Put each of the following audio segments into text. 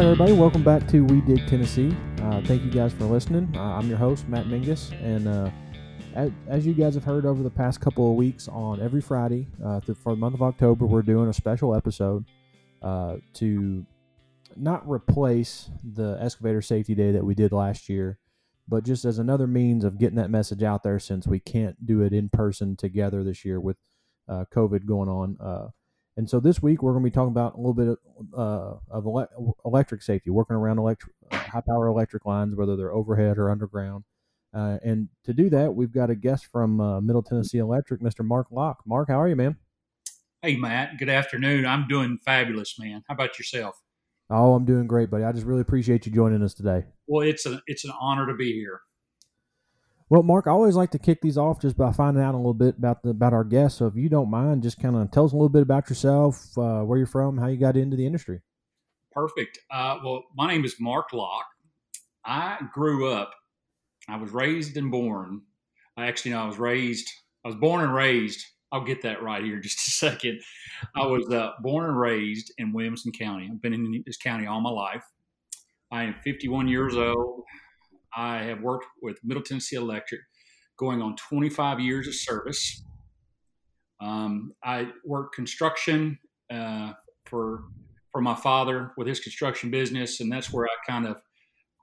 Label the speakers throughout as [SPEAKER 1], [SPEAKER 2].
[SPEAKER 1] right, everybody, welcome back to We Dig Tennessee. Uh, thank you guys for listening. Uh, I'm your host, Matt Mingus, and uh, as, as, you guys have heard over the past couple of weeks, on every Friday uh, for the month of October, we're doing a special episode uh, to not replace the excavator safety day that we did last year, but just as another means of getting that message out there since we can't do it in person together this year with uh, COVID going on and so this week we're going to be talking about a little bit of, uh, of ele- electric safety, working around electric, high power electric lines, whether they're overhead or underground. Uh, and to do that, we've got a guest from uh, Middle Tennessee Electric, Mr. Mark Locke. Mark, how are you, man?
[SPEAKER 2] Hey, Matt. Good afternoon. I'm doing fabulous, man. How about yourself?
[SPEAKER 1] Oh, I'm doing great, buddy. I just really appreciate you joining us today.
[SPEAKER 2] Well, it's a it's an honor to be here.
[SPEAKER 1] Well, Mark, I always like to kick these off just by finding out a little bit about the about our guests. So, if you don't mind, just kind of tell us a little bit about yourself, uh, where you're from, how you got into the industry.
[SPEAKER 2] Perfect. Uh, well, my name is Mark Locke. I grew up. I was raised and born. I actually, know, I was raised. I was born and raised. I'll get that right here just a second. I was uh, born and raised in Williamson County. I've been in this county all my life. I am 51 years old. I have worked with Middle Tennessee Electric going on 25 years of service. Um, I worked construction uh, for for my father with his construction business, and that's where I kind of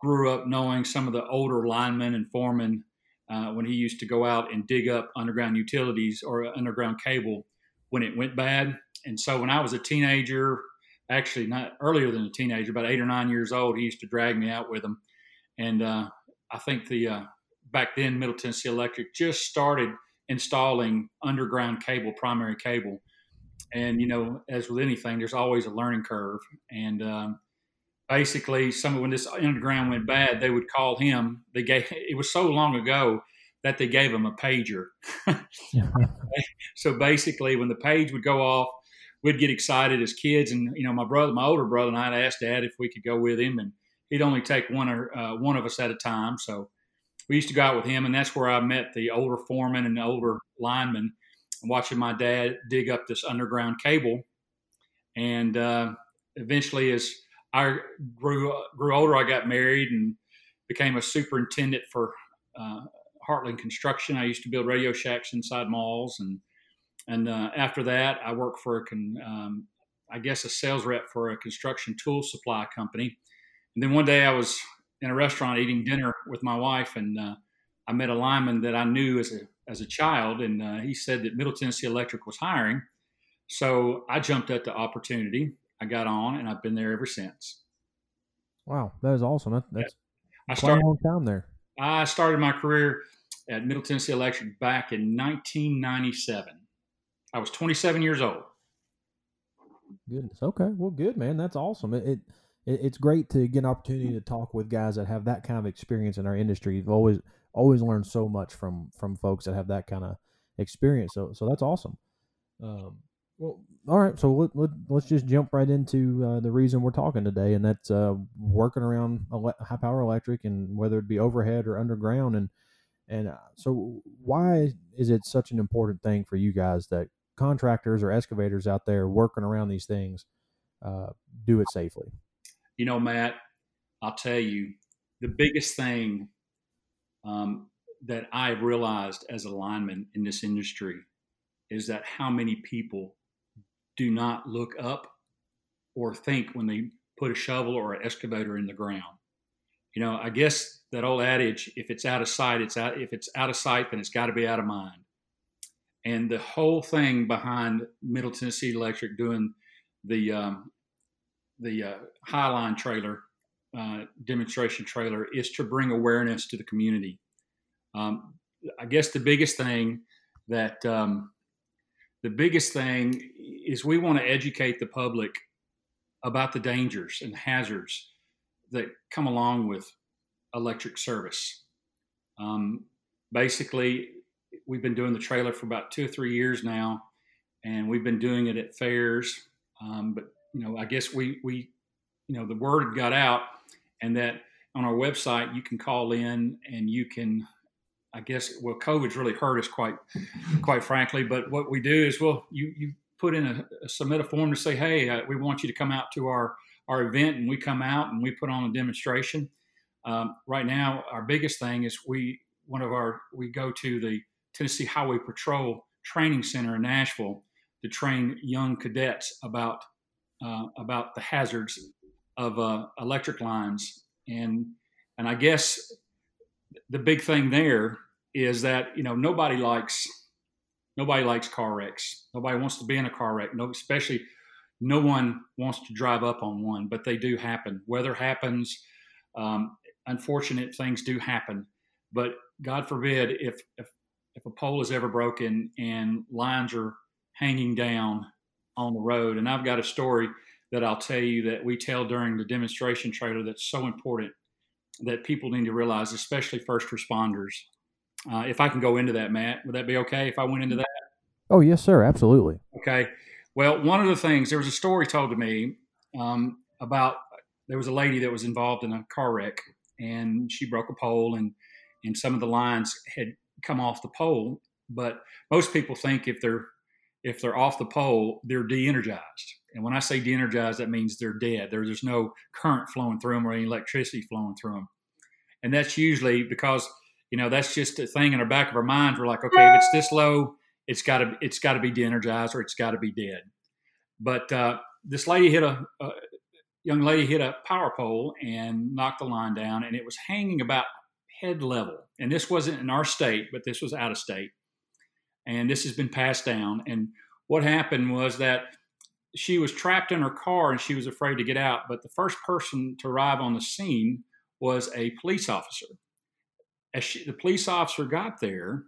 [SPEAKER 2] grew up knowing some of the older linemen and foremen uh, when he used to go out and dig up underground utilities or underground cable when it went bad. And so when I was a teenager, actually not earlier than a teenager, about eight or nine years old, he used to drag me out with him. And uh, I think the uh, back then Middle Tennessee Electric just started installing underground cable, primary cable, and you know, as with anything, there's always a learning curve. And um, basically, some when this underground went bad, they would call him. They gave it was so long ago that they gave him a pager. so basically, when the page would go off, we'd get excited as kids, and you know, my brother, my older brother, and I'd ask Dad if we could go with him, and he'd only take one or uh, one of us at a time. So we used to go out with him, and that's where I met the older foreman and the older linemen. Watching my dad dig up this underground cable, and uh, eventually, as I grew grew older, I got married and became a superintendent for uh, Heartland Construction. I used to build RadioShacks inside malls, and and uh, after that, I worked for a con, um, I guess a sales rep for a construction tool supply company and then one day I was in a restaurant eating dinner with my wife, and uh, I met a lineman that I knew as a as a child, and uh, he said that Middle Tennessee Electric was hiring. So I jumped at the opportunity. I got on, and I've been there ever since.
[SPEAKER 1] Wow, that is awesome. That, that's. I started, a long time there.
[SPEAKER 2] I started my career at Middle Tennessee Electric back in 1997. I was 27 years old.
[SPEAKER 1] Goodness. Okay. Well, good man. That's awesome. It, it it, it's great to get an opportunity to talk with guys that have that kind of experience in our industry. You've always always learned so much from from folks that have that kind of experience. So so that's awesome. Um, well, all right. So let, let, let's just jump right into uh, the reason we're talking today, and that's uh, working around ele- high power electric, and whether it be overhead or underground. And and uh, so, why is it such an important thing for you guys that contractors or excavators out there working around these things uh, do it safely?
[SPEAKER 2] You know, Matt, I'll tell you, the biggest thing um, that I've realized as a lineman in this industry is that how many people do not look up or think when they put a shovel or an excavator in the ground. You know, I guess that old adage, if it's out of sight, it's out. If it's out of sight, then it's got to be out of mind. And the whole thing behind Middle Tennessee Electric doing the um, the uh, Highline trailer uh, demonstration trailer is to bring awareness to the community. Um, I guess the biggest thing that um, the biggest thing is we want to educate the public about the dangers and hazards that come along with electric service. Um, basically, we've been doing the trailer for about two or three years now, and we've been doing it at fairs. Um, but you know, I guess we we you know the word got out, and that on our website you can call in and you can. I guess well, COVID's really hurt us quite quite frankly. But what we do is, well, you you put in a, a submit a form to say, hey, uh, we want you to come out to our our event and we come out and we put on a demonstration. Um, right now, our biggest thing is we one of our we go to the Tennessee Highway Patrol Training Center in Nashville to train young cadets about uh, about the hazards of uh, electric lines and and I guess the big thing there is that you know nobody likes nobody likes car wrecks. Nobody wants to be in a car wreck. No, especially no one wants to drive up on one, but they do happen. Weather happens. Um, unfortunate things do happen, but God forbid if, if if a pole is ever broken and lines are hanging down on the road. And I've got a story that I'll tell you that we tell during the demonstration trailer that's so important that people need to realize, especially first responders. Uh, if I can go into that, Matt, would that be okay if I went into that?
[SPEAKER 1] Oh, yes, sir. Absolutely.
[SPEAKER 2] Okay. Well, one of the things, there was a story told to me um, about there was a lady that was involved in a car wreck and she broke a pole and, and some of the lines had come off the pole. But most people think if they're if they're off the pole, they're de-energized. And when I say de-energized, that means they're dead. There, there's no current flowing through them or any electricity flowing through them. And that's usually because you know that's just a thing in our back of our minds. We're like, okay, if it's this low, it's got to it's got to be de-energized or it's got to be dead. But uh, this lady hit a, a young lady hit a power pole and knocked the line down, and it was hanging about head level. And this wasn't in our state, but this was out of state. And this has been passed down. And what happened was that she was trapped in her car and she was afraid to get out. But the first person to arrive on the scene was a police officer. As she, the police officer got there,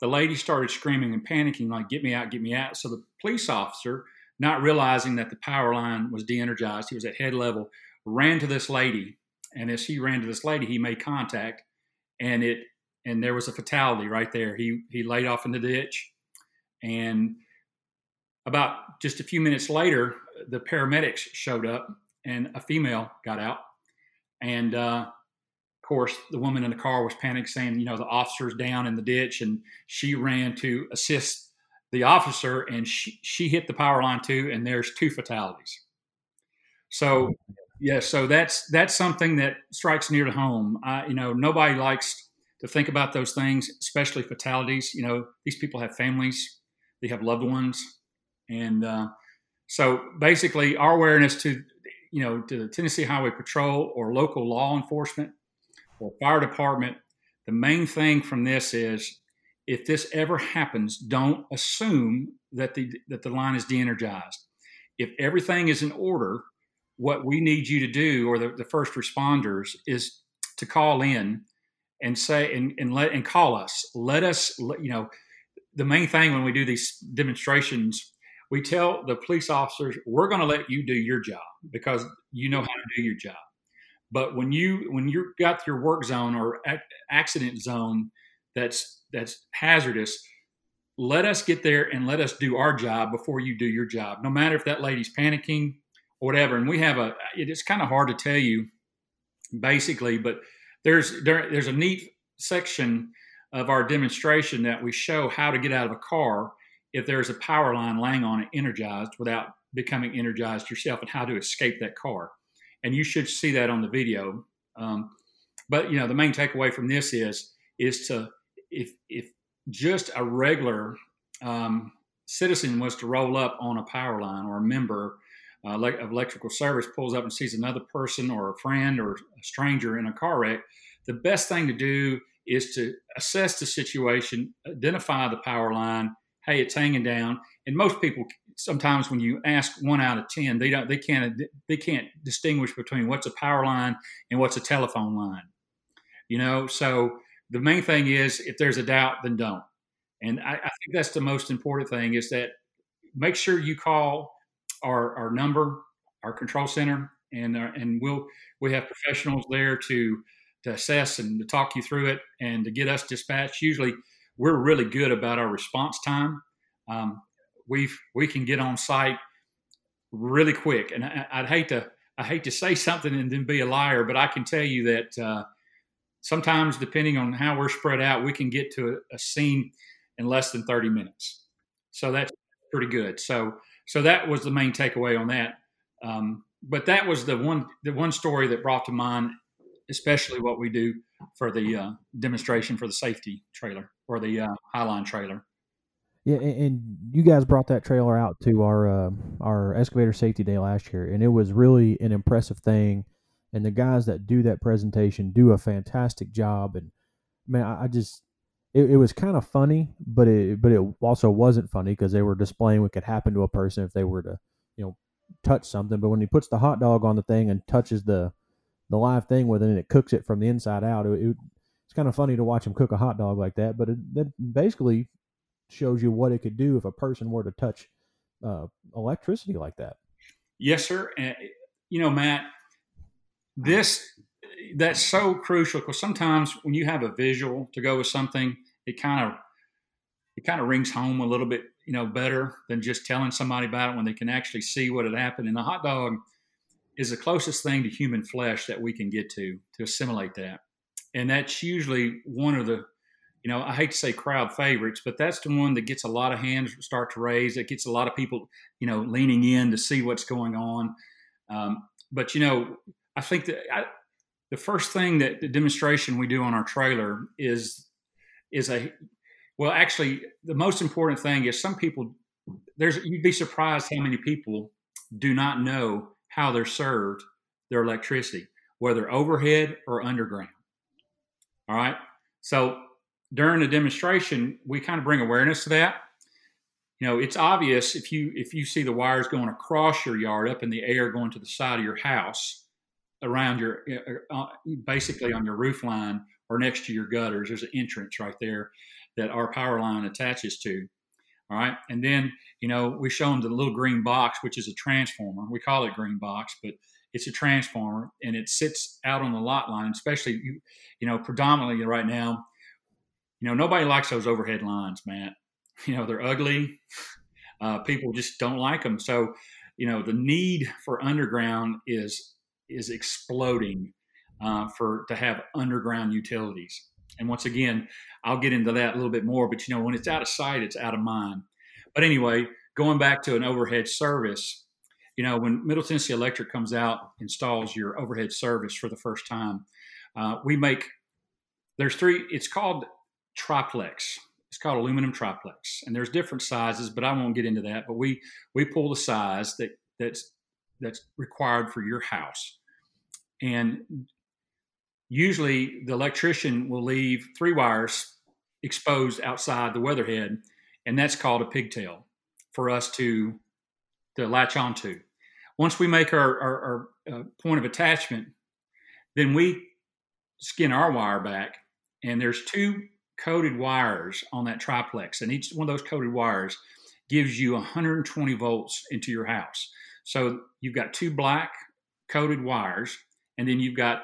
[SPEAKER 2] the lady started screaming and panicking, like, get me out, get me out. So the police officer, not realizing that the power line was de energized, he was at head level, ran to this lady. And as he ran to this lady, he made contact and it and there was a fatality right there. He he laid off in the ditch, and about just a few minutes later, the paramedics showed up, and a female got out, and uh, of course the woman in the car was panicked, saying, you know, the officer's down in the ditch, and she ran to assist the officer, and she she hit the power line too, and there's two fatalities. So yeah, so that's that's something that strikes near to home. I, you know, nobody likes to think about those things, especially fatalities. You know, these people have families, they have loved ones, and uh, so basically, our awareness to you know to the Tennessee Highway Patrol or local law enforcement or fire department, the main thing from this is if this ever happens, don't assume that the that the line is de-energized. If everything is in order what we need you to do, or the, the first responders, is to call in and say and, and let and call us. Let us, you know, the main thing when we do these demonstrations, we tell the police officers, we're going to let you do your job because you know how to do your job. But when you when you've got your work zone or accident zone that's that's hazardous, let us get there and let us do our job before you do your job. No matter if that lady's panicking or whatever. And we have a, it's kind of hard to tell you basically, but there's, there, there's a neat section of our demonstration that we show how to get out of a car if there's a power line laying on it energized without becoming energized yourself and how to escape that car. And you should see that on the video. Um, but you know, the main takeaway from this is is to if if just a regular um, citizen was to roll up on a power line or a member uh, of electrical service pulls up and sees another person or a friend or a stranger in a car wreck, the best thing to do is to assess the situation, identify the power line. Hey, it's hanging down. And most people, sometimes when you ask one out of ten, they don't, they can't, they can't distinguish between what's a power line and what's a telephone line. You know, so the main thing is if there's a doubt, then don't. And I, I think that's the most important thing is that make sure you call our, our number, our control center, and uh, and we'll we have professionals there to to assess and to talk you through it and to get us dispatched. Usually, we're really good about our response time. Um, we we can get on site really quick, and I, would hate to I hate to say something and then be a liar, but I can tell you that uh, sometimes, depending on how we're spread out, we can get to a, a scene in less than 30 minutes. So that's pretty good. So so that was the main takeaway on that. Um, but that was the one the one story that brought to mind, especially what we do for the uh, demonstration for the safety trailer or the uh, Highline trailer.
[SPEAKER 1] Yeah, and, you guys brought that trailer out to our uh, our excavator safety day last year, and it was really an impressive thing. And the guys that do that presentation do a fantastic job. And man, I, I just it, it was kind of funny, but it but it also wasn't funny because they were displaying what could happen to a person if they were to you know touch something. But when he puts the hot dog on the thing and touches the the live thing with it, and it cooks it from the inside out, it, it it's kind of funny to watch him cook a hot dog like that. But it, that basically shows you what it could do if a person were to touch uh, electricity like that.
[SPEAKER 2] Yes, sir. And, you know, Matt, this that's so crucial because sometimes when you have a visual to go with something, it kind of it kind of rings home a little bit, you know, better than just telling somebody about it when they can actually see what had happened. And the hot dog is the closest thing to human flesh that we can get to to assimilate that. And that's usually one of the, you know, I hate to say crowd favorites, but that's the one that gets a lot of hands start to raise. It gets a lot of people, you know, leaning in to see what's going on. Um, but you know, I think that I, the first thing that the demonstration we do on our trailer is is a well actually the most important thing is some people there's you'd be surprised how many people do not know how they're served their electricity whether overhead or underground. All right? So during the demonstration we kind of bring awareness to that. You know it's obvious if you if you see the wires going across your yard up in the air going to the side of your house around your uh, uh, basically on your roof line or next to your gutters. There's an entrance right there that our power line attaches to. All right, and then you know we show them the little green box, which is a transformer. We call it green box, but it's a transformer, and it sits out on the lot line. Especially you, you know, predominantly right now, you know, nobody likes those overhead lines, Matt. You know, they're ugly. Uh, people just don't like them. So, you know, the need for underground is is exploding uh, for to have underground utilities. And once again, I'll get into that a little bit more. But you know, when it's out of sight, it's out of mind. But anyway, going back to an overhead service, you know, when Middle Tennessee Electric comes out installs your overhead service for the first time, uh, we make there's three. It's called triplex. It's called aluminum triplex, and there's different sizes, but I won't get into that. But we we pull the size that that's that's required for your house. And usually the electrician will leave three wires exposed outside the weatherhead, and that's called a pigtail for us to, to latch onto. Once we make our, our, our uh, point of attachment, then we skin our wire back, and there's two coated wires on that triplex, and each one of those coated wires gives you 120 volts into your house. So you've got two black coated wires and then you've got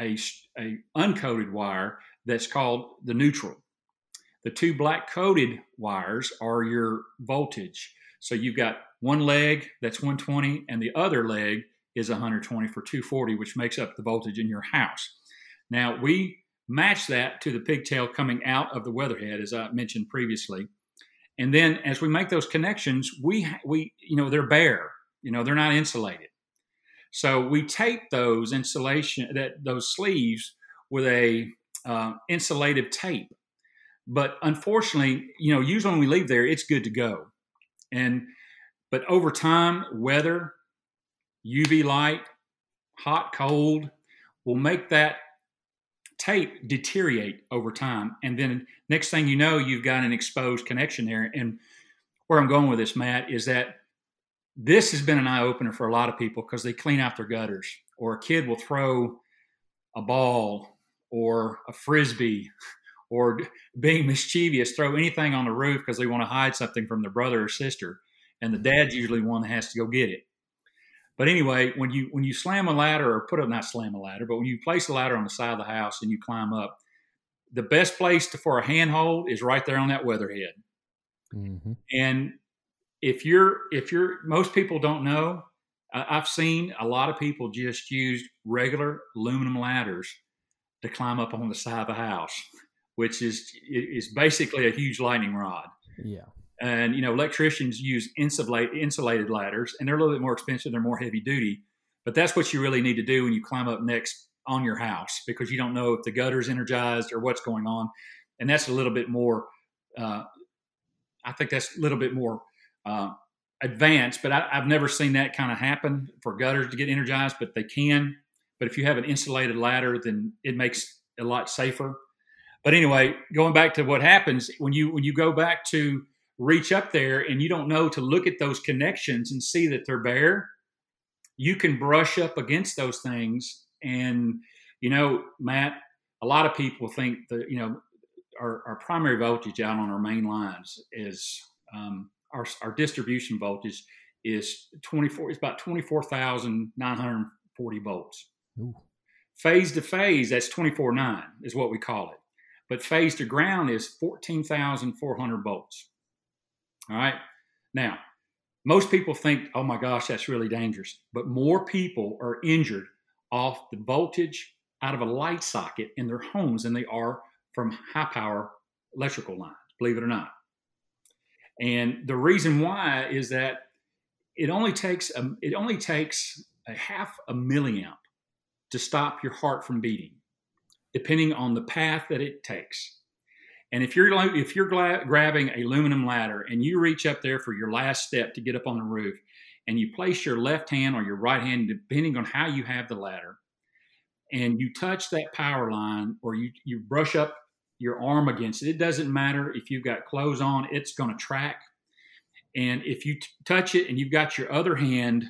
[SPEAKER 2] a, a uncoated wire that's called the neutral. The two black coated wires are your voltage. So you've got one leg that's 120 and the other leg is 120 for 240, which makes up the voltage in your house. Now we match that to the pigtail coming out of the weatherhead, as I mentioned previously. And then as we make those connections, we we you know they're bare, you know they're not insulated. So we tape those insulation that those sleeves with a uh, insulative tape. But unfortunately, you know, usually when we leave there, it's good to go. And but over time, weather, UV light, hot, cold will make that tape deteriorate over time. And then next thing you know, you've got an exposed connection there. And where I'm going with this, Matt, is that this has been an eye opener for a lot of people because they clean out their gutters, or a kid will throw a ball or a frisbee or being mischievous, throw anything on the roof because they want to hide something from their brother or sister. And the dad's usually one that has to go get it. But anyway, when you when you slam a ladder or put a not slam a ladder, but when you place a ladder on the side of the house and you climb up, the best place to, for a handhold is right there on that weatherhead. Mm-hmm. And if you're if you're most people don't know i've seen a lot of people just use regular aluminum ladders to climb up on the side of a house which is is basically a huge lightning rod
[SPEAKER 1] yeah
[SPEAKER 2] and you know electricians use insulated insulated ladders and they're a little bit more expensive they're more heavy duty But that's what you really need to do when you climb up next on your house because you don't know if the gutter's energized or what's going on. And that's a little bit more, uh, I think that's a little bit more uh, advanced, but I, have never seen that kind of happen for gutters to get energized, but they can. But if you have an insulated ladder, then it makes it a lot safer. But anyway, going back to what happens when you when you go back to reach up there and you don't know to look at those connections and see that they're bare, you can brush up against those things. And, you know, Matt, a lot of people think that, you know, our, our primary voltage out on our main lines is um, our, our distribution voltage is 24, it's about 24,940 volts. Ooh. Phase to phase, that's 24.9 is what we call it. But phase to ground is 14,400 volts. All right. Now, most people think, oh my gosh, that's really dangerous. But more people are injured off the voltage out of a light socket in their homes than they are from high power electrical lines, believe it or not. And the reason why is that it only takes a, it only takes a half a milliamp to stop your heart from beating, depending on the path that it takes. And if you're if you're gla- grabbing a aluminum ladder and you reach up there for your last step to get up on the roof, and you place your left hand or your right hand, depending on how you have the ladder, and you touch that power line or you you brush up your arm against it, it doesn't matter if you've got clothes on; it's going to track. And if you t- touch it and you've got your other hand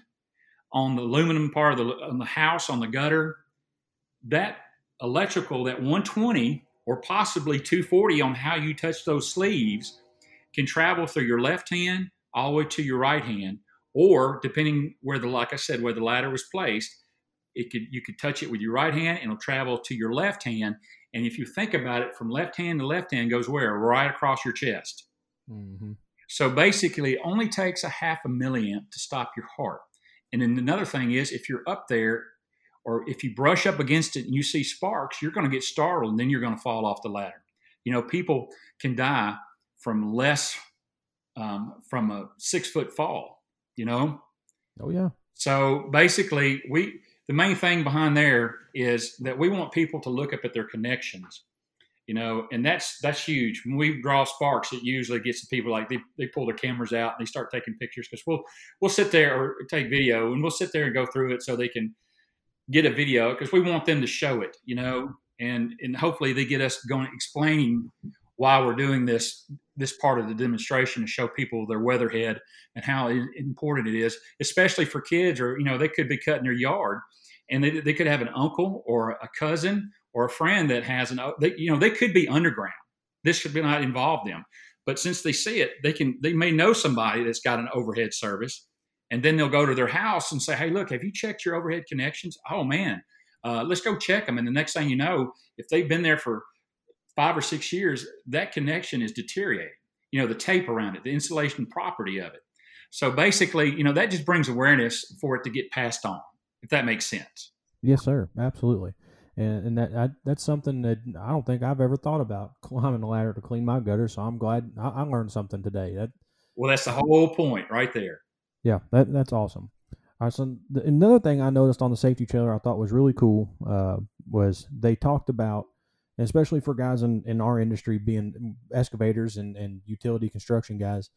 [SPEAKER 2] on the aluminum part of the on the house on the gutter, that electrical that 120 or possibly 240 on how you touch those sleeves can travel through your left hand all the way to your right hand or depending where the like i said where the ladder was placed it could you could touch it with your right hand and it'll travel to your left hand and if you think about it from left hand to left hand goes where right across your chest mm-hmm. so basically it only takes a half a milliamp to stop your heart and then another thing is if you're up there or if you brush up against it and you see sparks, you're going to get startled and then you're going to fall off the ladder. You know, people can die from less, um, from a six foot fall, you know?
[SPEAKER 1] Oh, yeah.
[SPEAKER 2] So basically, we, the main thing behind there is that we want people to look up at their connections you know and that's that's huge. When we draw sparks it usually gets the people like they, they pull their cameras out and they start taking pictures because we'll we'll sit there or take video and we'll sit there and go through it so they can get a video because we want them to show it, you know, and and hopefully they get us going explaining why we're doing this this part of the demonstration to show people their weatherhead and how important it is, especially for kids or you know they could be cutting their yard and they, they could have an uncle or a cousin or a friend that has an they, you know they could be underground. This should not involve them, but since they see it, they can they may know somebody that's got an overhead service and then they'll go to their house and say, "Hey, look, have you checked your overhead connections? Oh man, uh, let's go check them." And the next thing you know, if they've been there for five or six years, that connection is deteriorating. You know, the tape around it, the insulation property of it. So basically, you know, that just brings awareness for it to get passed on, if that makes sense.
[SPEAKER 1] Yes, sir. Absolutely. And, and that I, that's something that I don't think I've ever thought about climbing the ladder to clean my gutter. So I'm glad I, I learned something today. That
[SPEAKER 2] well, that's the whole point right there.
[SPEAKER 1] Yeah, that that's awesome. All right, so the, another thing I noticed on the safety trailer I thought was really cool uh, was they talked about, especially for guys in, in our industry being excavators and, and utility construction guys,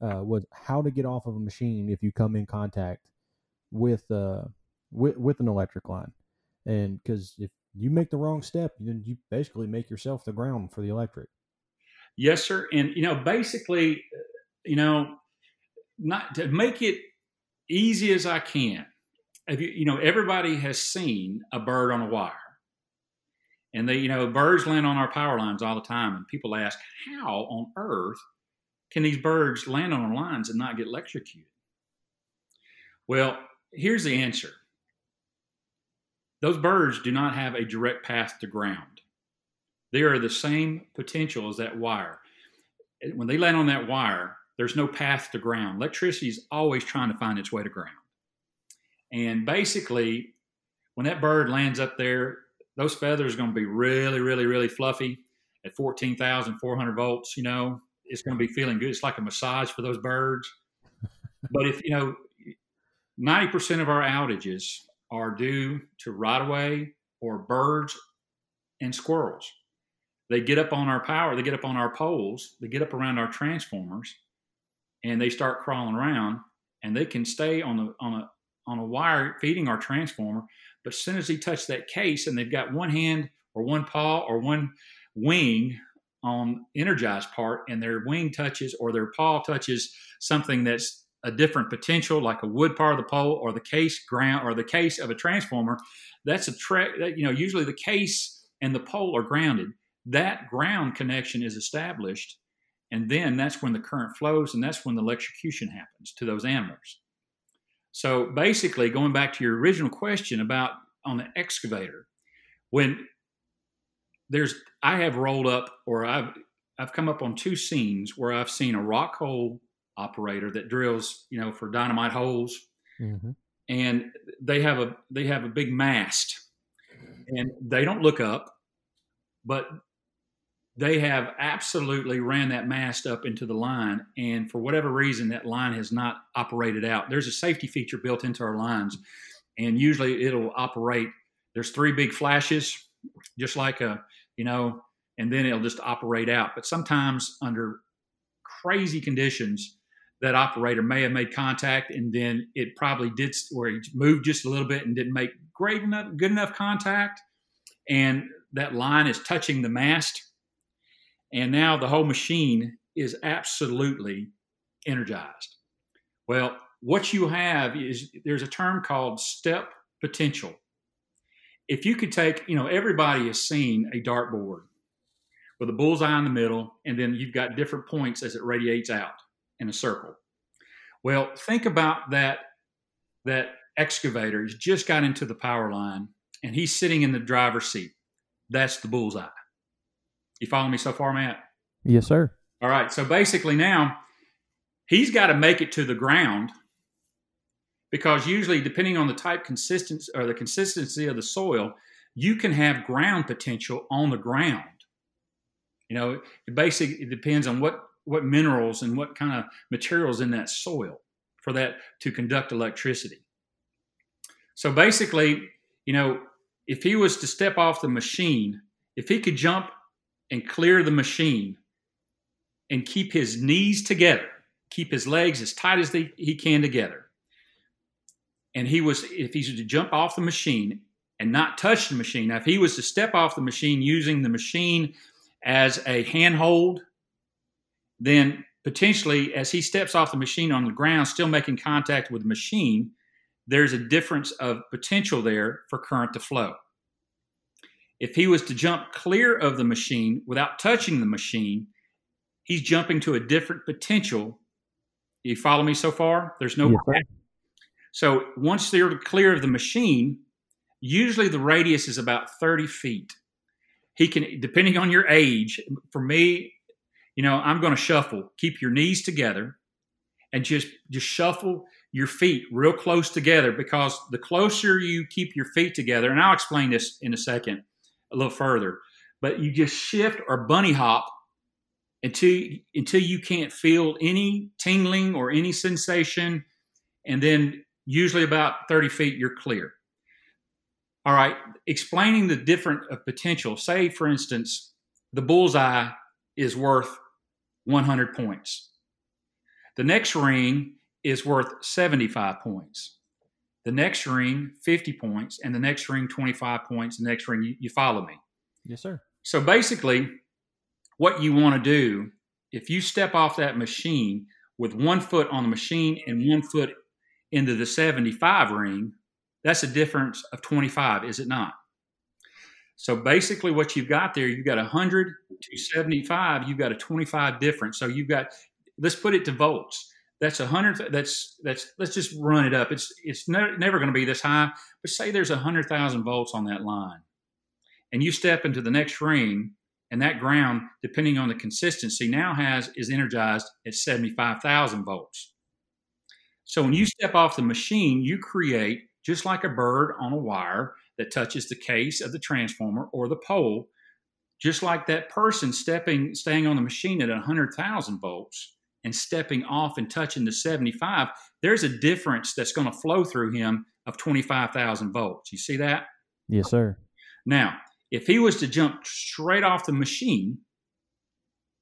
[SPEAKER 1] uh, was how to get off of a machine if you come in contact with uh with, with an electric line, and because if you make the wrong step, then you basically make yourself the ground for the electric.
[SPEAKER 2] Yes, sir. And you know, basically, uh, you know, not to make it easy as I can. You, you, know, everybody has seen a bird on a wire, and they, you know, birds land on our power lines all the time, and people ask, how on earth can these birds land on our lines and not get electrocuted? Well, here's the answer. Those birds do not have a direct path to ground. They are the same potential as that wire. When they land on that wire, there's no path to ground. Electricity is always trying to find its way to ground. And basically, when that bird lands up there, those feathers are going to be really, really, really fluffy at 14,400 volts. You know, it's going to be feeling good. It's like a massage for those birds. but if, you know, 90% of our outages are due to right away or birds and squirrels. They get up on our power, they get up on our poles, they get up around our transformers, and they start crawling around and they can stay on the on a on a wire feeding our transformer. But as soon as he touches that case and they've got one hand or one paw or one wing on energized part and their wing touches or their paw touches something that's a different potential like a wood part of the pole or the case ground or the case of a transformer that's a track that you know usually the case and the pole are grounded. That ground connection is established and then that's when the current flows and that's when the electrocution happens to those animals. So basically going back to your original question about on the excavator when there's I have rolled up or I've I've come up on two scenes where I've seen a rock hole operator that drills, you know, for dynamite holes, mm-hmm. and they have a they have a big mast, and they don't look up, but they have absolutely ran that mast up into the line, and for whatever reason, that line has not operated out. There's a safety feature built into our lines, and usually it'll operate. There's three big flashes, just like a you know, and then it'll just operate out. But sometimes under crazy conditions, that operator may have made contact and then it probably did or he moved just a little bit and didn't make great enough good enough contact. And that line is touching the mast. And now the whole machine is absolutely energized. Well what you have is there's a term called step potential. If you could take, you know, everybody has seen a dartboard with a bullseye in the middle, and then you've got different points as it radiates out in a circle. Well, think about that that excavator. He's just got into the power line, and he's sitting in the driver's seat. That's the bullseye. You follow me so far, Matt?
[SPEAKER 1] Yes, sir.
[SPEAKER 2] All right. So basically, now he's got to make it to the ground because usually depending on the type consistency or the consistency of the soil you can have ground potential on the ground you know it basically it depends on what what minerals and what kind of materials in that soil for that to conduct electricity. So basically you know if he was to step off the machine if he could jump and clear the machine and keep his knees together keep his legs as tight as they, he can together and he was if he was to jump off the machine and not touch the machine. Now if he was to step off the machine using the machine as a handhold then potentially as he steps off the machine on the ground still making contact with the machine there's a difference of potential there for current to flow. If he was to jump clear of the machine without touching the machine he's jumping to a different potential. You follow me so far? There's no
[SPEAKER 1] yes,
[SPEAKER 2] so once they're clear of the machine, usually the radius is about 30 feet. He can, depending on your age, for me, you know, I'm going to shuffle. Keep your knees together and just just shuffle your feet real close together because the closer you keep your feet together, and I'll explain this in a second a little further, but you just shift or bunny hop until until you can't feel any tingling or any sensation, and then usually about 30 feet, you're clear. All right, explaining the different of potential. Say, for instance, the bullseye is worth 100 points. The next ring is worth 75 points. The next ring, 50 points, and the next ring, 25 points. The next ring, you, you follow me.
[SPEAKER 1] Yes, sir.
[SPEAKER 2] So basically, what you want to do, if you step off that machine with one foot on the machine and one foot into the 75 ring, that's a difference of 25, is it not? So basically, what you've got there, you've got 100 to 75, you've got a 25 difference. So you've got, let's put it to volts. That's a hundred. That's that's. Let's just run it up. It's it's never, never going to be this high. But say there's a hundred thousand volts on that line, and you step into the next ring, and that ground, depending on the consistency, now has is energized at seventy five thousand volts. So when you step off the machine, you create just like a bird on a wire that touches the case of the transformer or the pole, just like that person stepping staying on the machine at 100,000 volts and stepping off and touching the 75, there's a difference that's going to flow through him of 25,000 volts. You see that?
[SPEAKER 1] Yes, sir.
[SPEAKER 2] Now, if he was to jump straight off the machine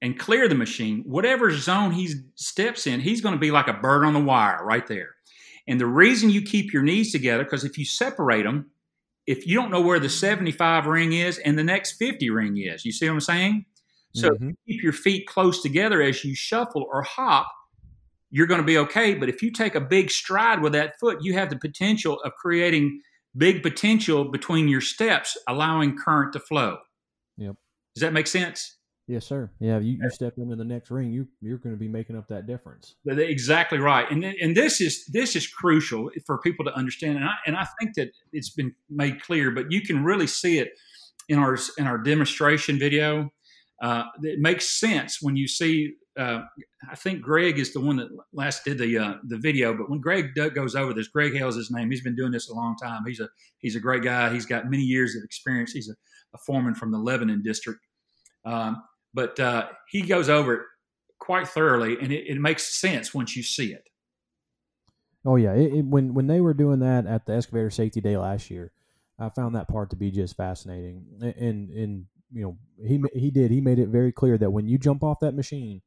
[SPEAKER 2] and clear the machine, whatever zone he steps in, he's going to be like a bird on the wire right there. And the reason you keep your knees together, because if you separate them, if you don't know where the 75 ring is and the next 50 ring is, you see what I'm saying? So mm-hmm. keep your feet close together as you shuffle or hop, you're going to be okay. But if you take a big stride with that foot, you have the potential of creating big potential between your steps, allowing current to flow.
[SPEAKER 1] Yep.
[SPEAKER 2] Does that make sense?
[SPEAKER 1] Yes, sir. Yeah, you, you step into the next ring, you you're going to be making up that difference.
[SPEAKER 2] Exactly right, and and this is this is crucial for people to understand, and I and I think that it's been made clear, but you can really see it in our in our demonstration video. Uh, it makes sense when you see. Uh, I think Greg is the one that last did the uh, the video, but when Greg goes over this, Greg Hale's his name. He's been doing this a long time. He's a he's a great guy. He's got many years of experience. He's a, a foreman from the Lebanon district. Um, but uh, he goes over it quite thoroughly, and it, it, makes sense once you see it.
[SPEAKER 1] Oh yeah, it, it, when when they were doing that at the excavator safety day last year, I found that part to be just fascinating. And and you know he he did he made it very clear that when you jump off that machine,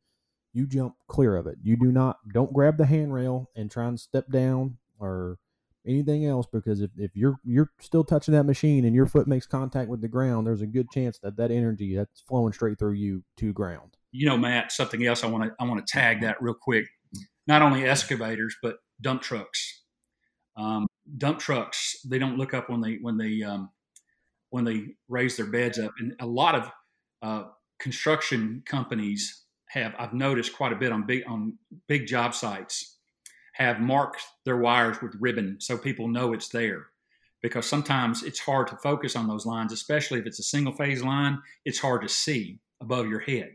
[SPEAKER 1] you jump clear of it. You do not don't grab the handrail and try and step down or anything else because if, if you're you're still touching that machine and your foot makes contact with the ground there's a good chance that that energy that's flowing straight through you to ground.
[SPEAKER 2] You know matt something else i want to i want to tag that real quick. Not only excavators but dump trucks. Um, dump trucks they don't look up when they when they um, when they raise their beds up. And a lot of uh, construction companies have i've noticed quite a bit on big on big job sites have marked their wires with ribbon so people know it's there. Because sometimes it's hard to focus on those lines, especially if it's a single phase line, it's hard to see above your head.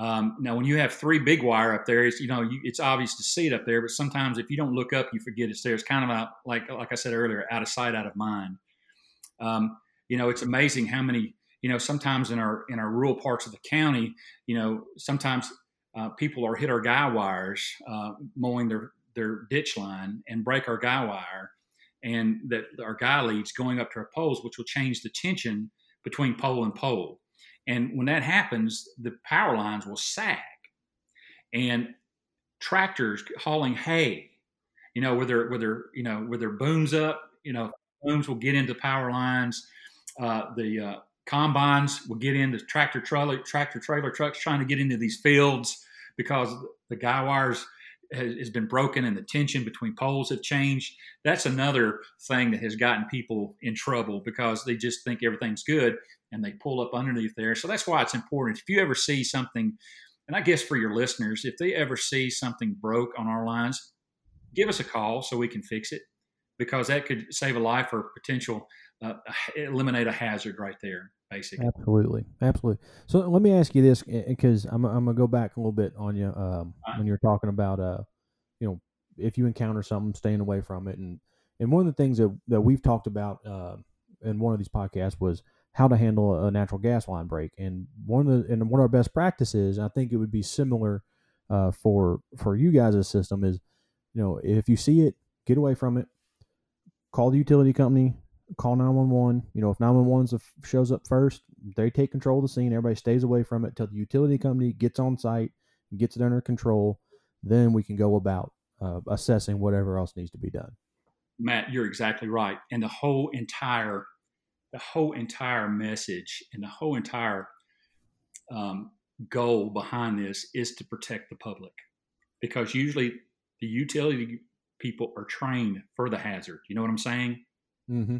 [SPEAKER 2] Um, now, when you have three big wire up there, it's you know you, it's obvious to see it up there, but sometimes if you don't look up, you forget it's there. It's kind of like like I said earlier, out of sight, out of mind. Um, you know, it's amazing how many you know sometimes in our in our rural parts of the county, you know, sometimes uh, people are hit our guy wires uh, mowing their their ditch line and break our guy wire, and that our guy leads going up to our poles, which will change the tension between pole and pole. And when that happens, the power lines will sag, and tractors hauling hay, you know, with their their you know with their booms up, you know, booms will get into power lines. Uh, the uh, combines will get into tractor trailer tractor trailer trucks trying to get into these fields because the guy wires has, has, been broken and the tension between poles have changed. That's another thing that has gotten people in trouble because they just think everything's good and they pull up underneath there. So that's why it's important. If you ever see something, and I guess for your listeners, if they ever see something broke on our lines, give us a call so we can fix it because that could save a life or potential uh, eliminate a hazard right there basically.
[SPEAKER 1] Absolutely, absolutely. So let me ask you this, because I'm, I'm gonna go back a little bit on you um, uh-huh. when you're talking about, uh, you know, if you encounter something, staying away from it, and and one of the things that that we've talked about uh, in one of these podcasts was how to handle a natural gas line break, and one of the and one of our best practices, I think it would be similar uh, for for you guys' system is, you know, if you see it, get away from it, call the utility company, call 911. You know, if 911 shows up first, they take control of the scene. Everybody stays away from it until the utility company gets on site, gets it under control. Then we can go about uh, assessing whatever else needs to be done.
[SPEAKER 2] Matt, you're exactly right. And the whole entire, the whole entire message and the whole entire um, goal behind this is to protect the public, because usually the utility people are trained for the hazard. You know what I'm saying?
[SPEAKER 1] Mm-hmm.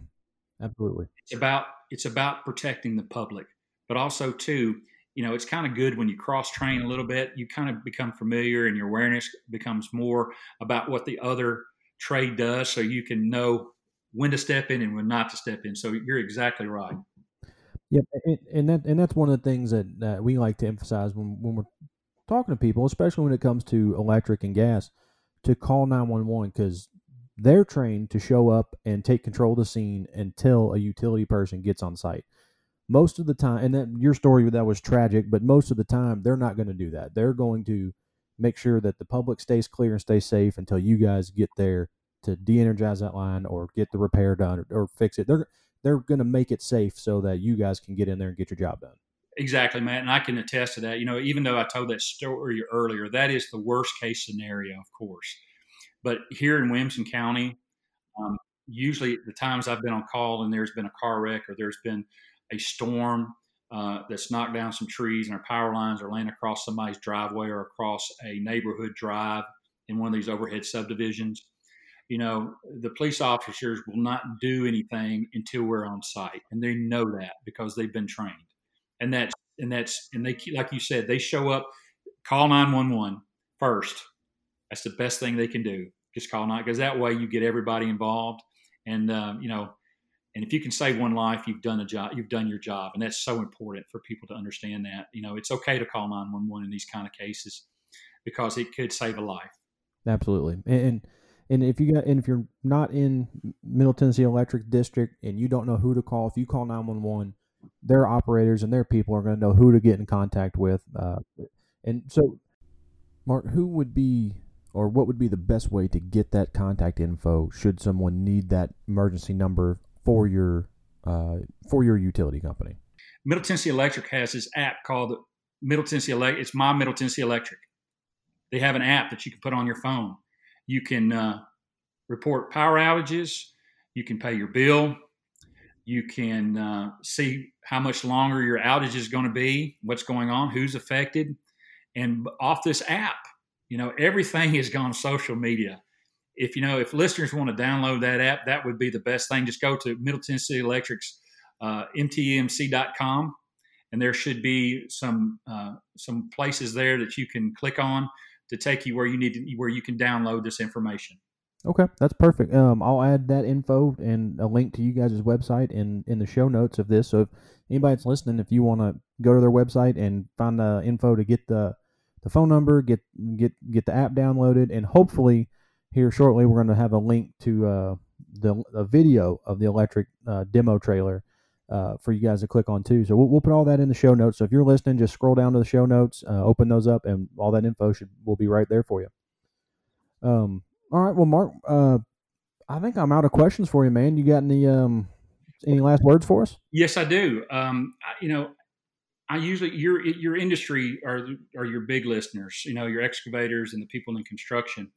[SPEAKER 1] Absolutely.
[SPEAKER 2] It's about it's about protecting the public, but also too, you know, it's kind of good when you cross train a little bit. You kind of become familiar, and your awareness becomes more about what the other trade does, so you can know when to step in and when not to step in. So you're exactly right.
[SPEAKER 1] Yeah, and that and that's one of the things that, that we like to emphasize when when we're talking to people, especially when it comes to electric and gas, to call nine one one because they're trained to show up and take control of the scene until a utility person gets on site. Most of the time, and that your story that was tragic, but most of the time they're not going to do that. They're going to make sure that the public stays clear and stays safe until you guys get there to de-energize that line or get the repair done or, or fix it. They're they're going to make it safe so that you guys can get in there and get your job done.
[SPEAKER 2] Exactly, Matt, and I can attest to that. You know, even though I told that story earlier, that is the worst case scenario, of course. But here in Williamson County, um, usually the times I've been on call and there's been a car wreck or there's been a storm uh, that's knocked down some trees and our power lines are laying across somebody's driveway or across a neighborhood drive in one of these overhead subdivisions, you know, the police officers will not do anything until we're on site, and they know that because they've been trained. And that's and that's and they like you said, they show up, call nine one one first. That's the best thing they can do. Just call nine because that way you get everybody involved, and um, you know, and if you can save one life, you've done a job. You've done your job, and that's so important for people to understand that. You know, it's okay to call nine one one in these kind of cases because it could save a life.
[SPEAKER 1] Absolutely, and and if you got and if you're not in Middle Tennessee Electric District and you don't know who to call, if you call nine one one, their operators and their people are going to know who to get in contact with. Uh, and so, Mark, who would be or what would be the best way to get that contact info should someone need that emergency number for your uh, for your utility company?
[SPEAKER 2] Middle Tennessee Electric has this app called Middle Tennessee Electric. It's My Middle Tennessee Electric. They have an app that you can put on your phone you can uh, report power outages. You can pay your bill. You can uh, see how much longer your outage is going to be, what's going on, who's affected. And off this app, you know, everything is gone social media. If you know, if listeners want to download that app, that would be the best thing. Just go to Middle Tennessee Electric's uh, mtemc.com, and there should be some uh, some places there that you can click on to take you where you need to, where you can download this information.
[SPEAKER 1] Okay, that's perfect. Um, I'll add that info and a link to you guys' website in in the show notes of this. So if anybody that's listening, if you want to go to their website and find the info to get the the phone number, get get get the app downloaded, and hopefully here shortly we're going to have a link to uh, the a video of the electric uh, demo trailer uh, for you guys to click on too. So we'll, we'll, put all that in the show notes. So if you're listening, just scroll down to the show notes, uh, open those up, and all that info should will be right there for you. Um, all right, well, Mark, uh, I think I'm out of questions for you, man. You got any um, any last words for us?
[SPEAKER 2] Yes, I do. Um, I, you know, I usually your your industry are are your big listeners. You know, your excavators and the people in construction.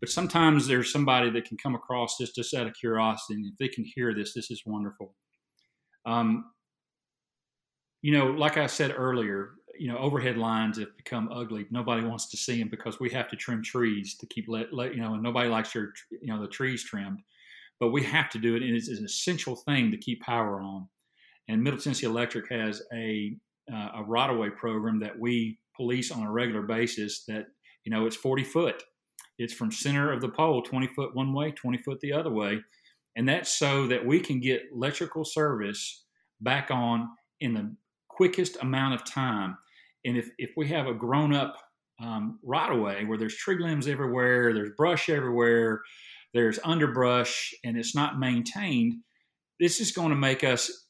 [SPEAKER 2] But sometimes there's somebody that can come across this just out of curiosity, and if they can hear this, this is wonderful. Um, you know, like I said earlier, you know, overhead lines have become ugly. Nobody wants to see them because we have to trim trees to keep let, let you know, and nobody likes your, you know, the trees trimmed. But we have to do it, and it's an essential thing to keep power on. And Middle Tennessee Electric has a uh, a right of way program that we police on a regular basis. That you know, it's 40 foot. It's from center of the pole, 20 foot one way, 20 foot the other way, and that's so that we can get electrical service back on in the quickest amount of time. And if, if we have a grown up um, right away where there's tree limbs everywhere, there's brush everywhere, there's underbrush, and it's not maintained, this is going to make us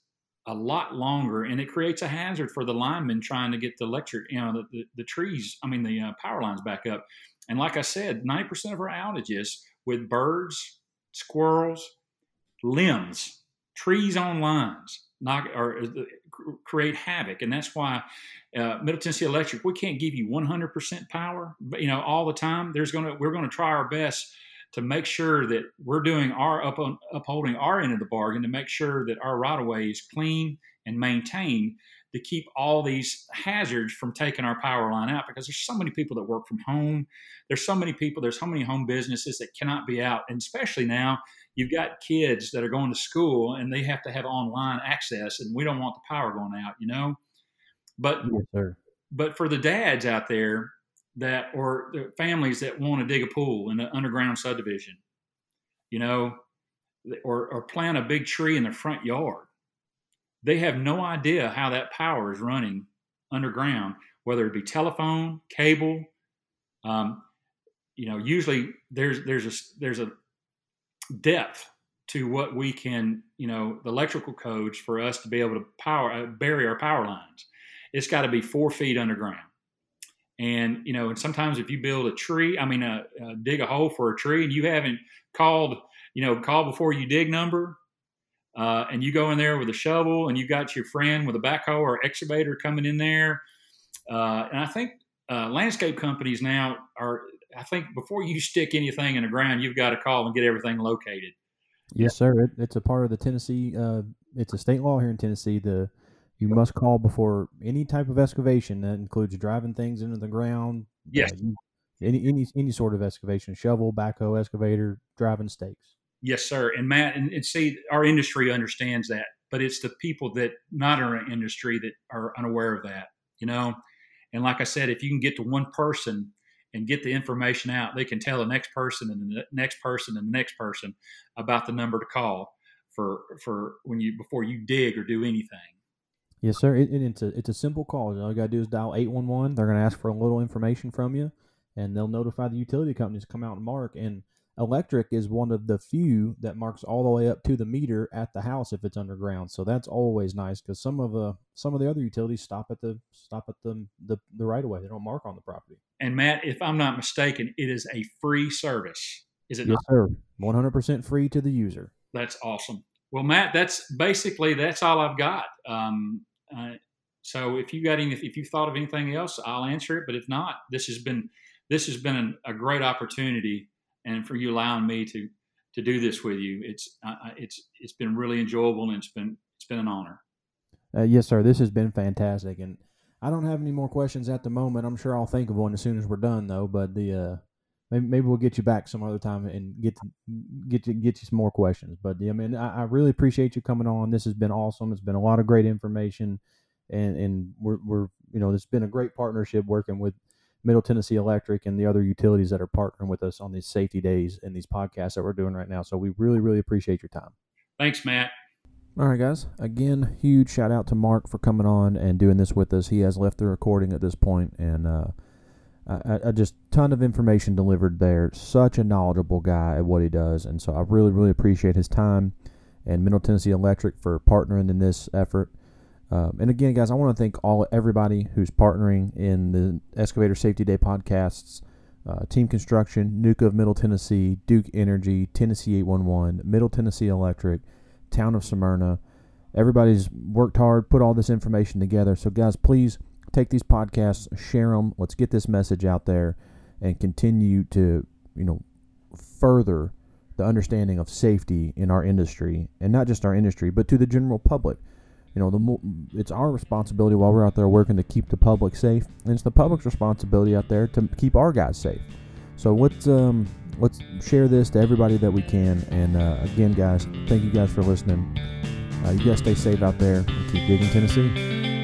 [SPEAKER 2] a lot longer and it creates a hazard for the linemen trying to get the electric, you know, the, the, the trees, I mean, the uh, power lines back up. And like I said, 90% of our outages with birds, squirrels, limbs, trees on lines, knock or uh, create havoc, and that's why uh, Middle Tennessee Electric we can't give you 100% power, but you know all the time. There's gonna we're gonna try our best to make sure that we're doing our up on, upholding our end of the bargain to make sure that our right of way is clean and maintained to keep all these hazards from taking our power line out because there's so many people that work from home. There's so many people there's so many home businesses that cannot be out and especially now you've got kids that are going to school and they have to have online access and we don't want the power going out you know? But
[SPEAKER 1] yes,
[SPEAKER 2] but for the dads out there that or families that want to dig a pool in an underground subdivision you know or, or plant a big tree in their front yard they have no idea how that power is running underground whether it be telephone cable um, you know usually there's there's a there's a depth to what we can, you know, the electrical codes for us to be able to power uh, bury our power lines. It's got to be four feet underground, And you know, and sometimes if you build a tree, I mean, uh, uh, dig a hole for a tree, and you haven't called, you know, call before you dig number, uh, and you go in there with a shovel, and you got your friend with a backhoe or excavator coming in there, uh, and I think uh, landscape companies now are. I think before you stick anything in the ground, you've got to call and get everything located.
[SPEAKER 1] Yes, sir. It, it's a part of the Tennessee. Uh, it's a state law here in Tennessee. The you must call before any type of excavation. That includes driving things into the ground.
[SPEAKER 2] Yes.
[SPEAKER 1] Uh, any any any sort of excavation, shovel, backhoe, excavator, driving stakes.
[SPEAKER 2] Yes, sir. And Matt, and, and see, our industry understands that, but it's the people that not in our industry that are unaware of that. You know, and like I said, if you can get to one person and get the information out, they can tell the next person and the next person and the next person about the number to call for for when you before you dig or do anything.
[SPEAKER 1] Yes, sir. It, it, it's a it's a simple call. All you gotta do is dial eight one one. They're gonna ask for a little information from you, and they'll notify the utility companies to come out and mark. And electric is one of the few that marks all the way up to the meter at the house if it's underground. So that's always nice because some of the some of the other utilities stop at the stop at the the, the right of way. They don't mark on the property.
[SPEAKER 2] And Matt, if I'm not mistaken, it is a free service. Is it
[SPEAKER 1] yes,
[SPEAKER 2] not?
[SPEAKER 1] sir. One hundred percent free to the user.
[SPEAKER 2] That's awesome. Well, Matt, that's basically that's all I've got. Um, uh, so if you got any, if you thought of anything else, I'll answer it. But if not, this has been this has been an, a great opportunity, and for you allowing me to to do this with you, it's uh, it's it's been really enjoyable and it's been it's been an honor.
[SPEAKER 1] Uh, yes, sir. This has been fantastic, and I don't have any more questions at the moment. I'm sure I'll think of one as soon as we're done, though. But the uh, maybe, maybe we'll get you back some other time and get to, get you get you some more questions. But yeah, I mean, I, I, really appreciate you coming on. This has been awesome. It's been a lot of great information, and and we're we're you know it's been a great partnership working with Middle Tennessee Electric and the other utilities that are partnering with us on these safety days and these podcasts that we're doing right now. So we really really appreciate your time.
[SPEAKER 2] Thanks, Matt.
[SPEAKER 1] All right, guys. Again, huge shout out to Mark for coming on and doing this with us. He has left the recording at this point, and uh, I, I just ton of information delivered there. Such a knowledgeable guy at what he does, and so I really, really appreciate his time and Middle Tennessee Electric for partnering in this effort. Um, and again, guys, I want to thank all everybody who's partnering in the Excavator Safety Day podcasts. Uh, Team Construction, NUCA of Middle Tennessee, Duke Energy, Tennessee 811, Middle Tennessee Electric, Town of Smyrna. Everybody's worked hard, put all this information together. So, guys, please take these podcasts, share them. Let's get this message out there and continue to, you know, further the understanding of safety in our industry and not just our industry, but to the general public. You know, the it's our responsibility while we're out there working to keep the public safe, and it's the public's responsibility out there to keep our guys safe. So let's um, let's share this to everybody that we can. And uh, again, guys, thank you guys for listening. Uh, you guys stay safe out there and keep digging Tennessee.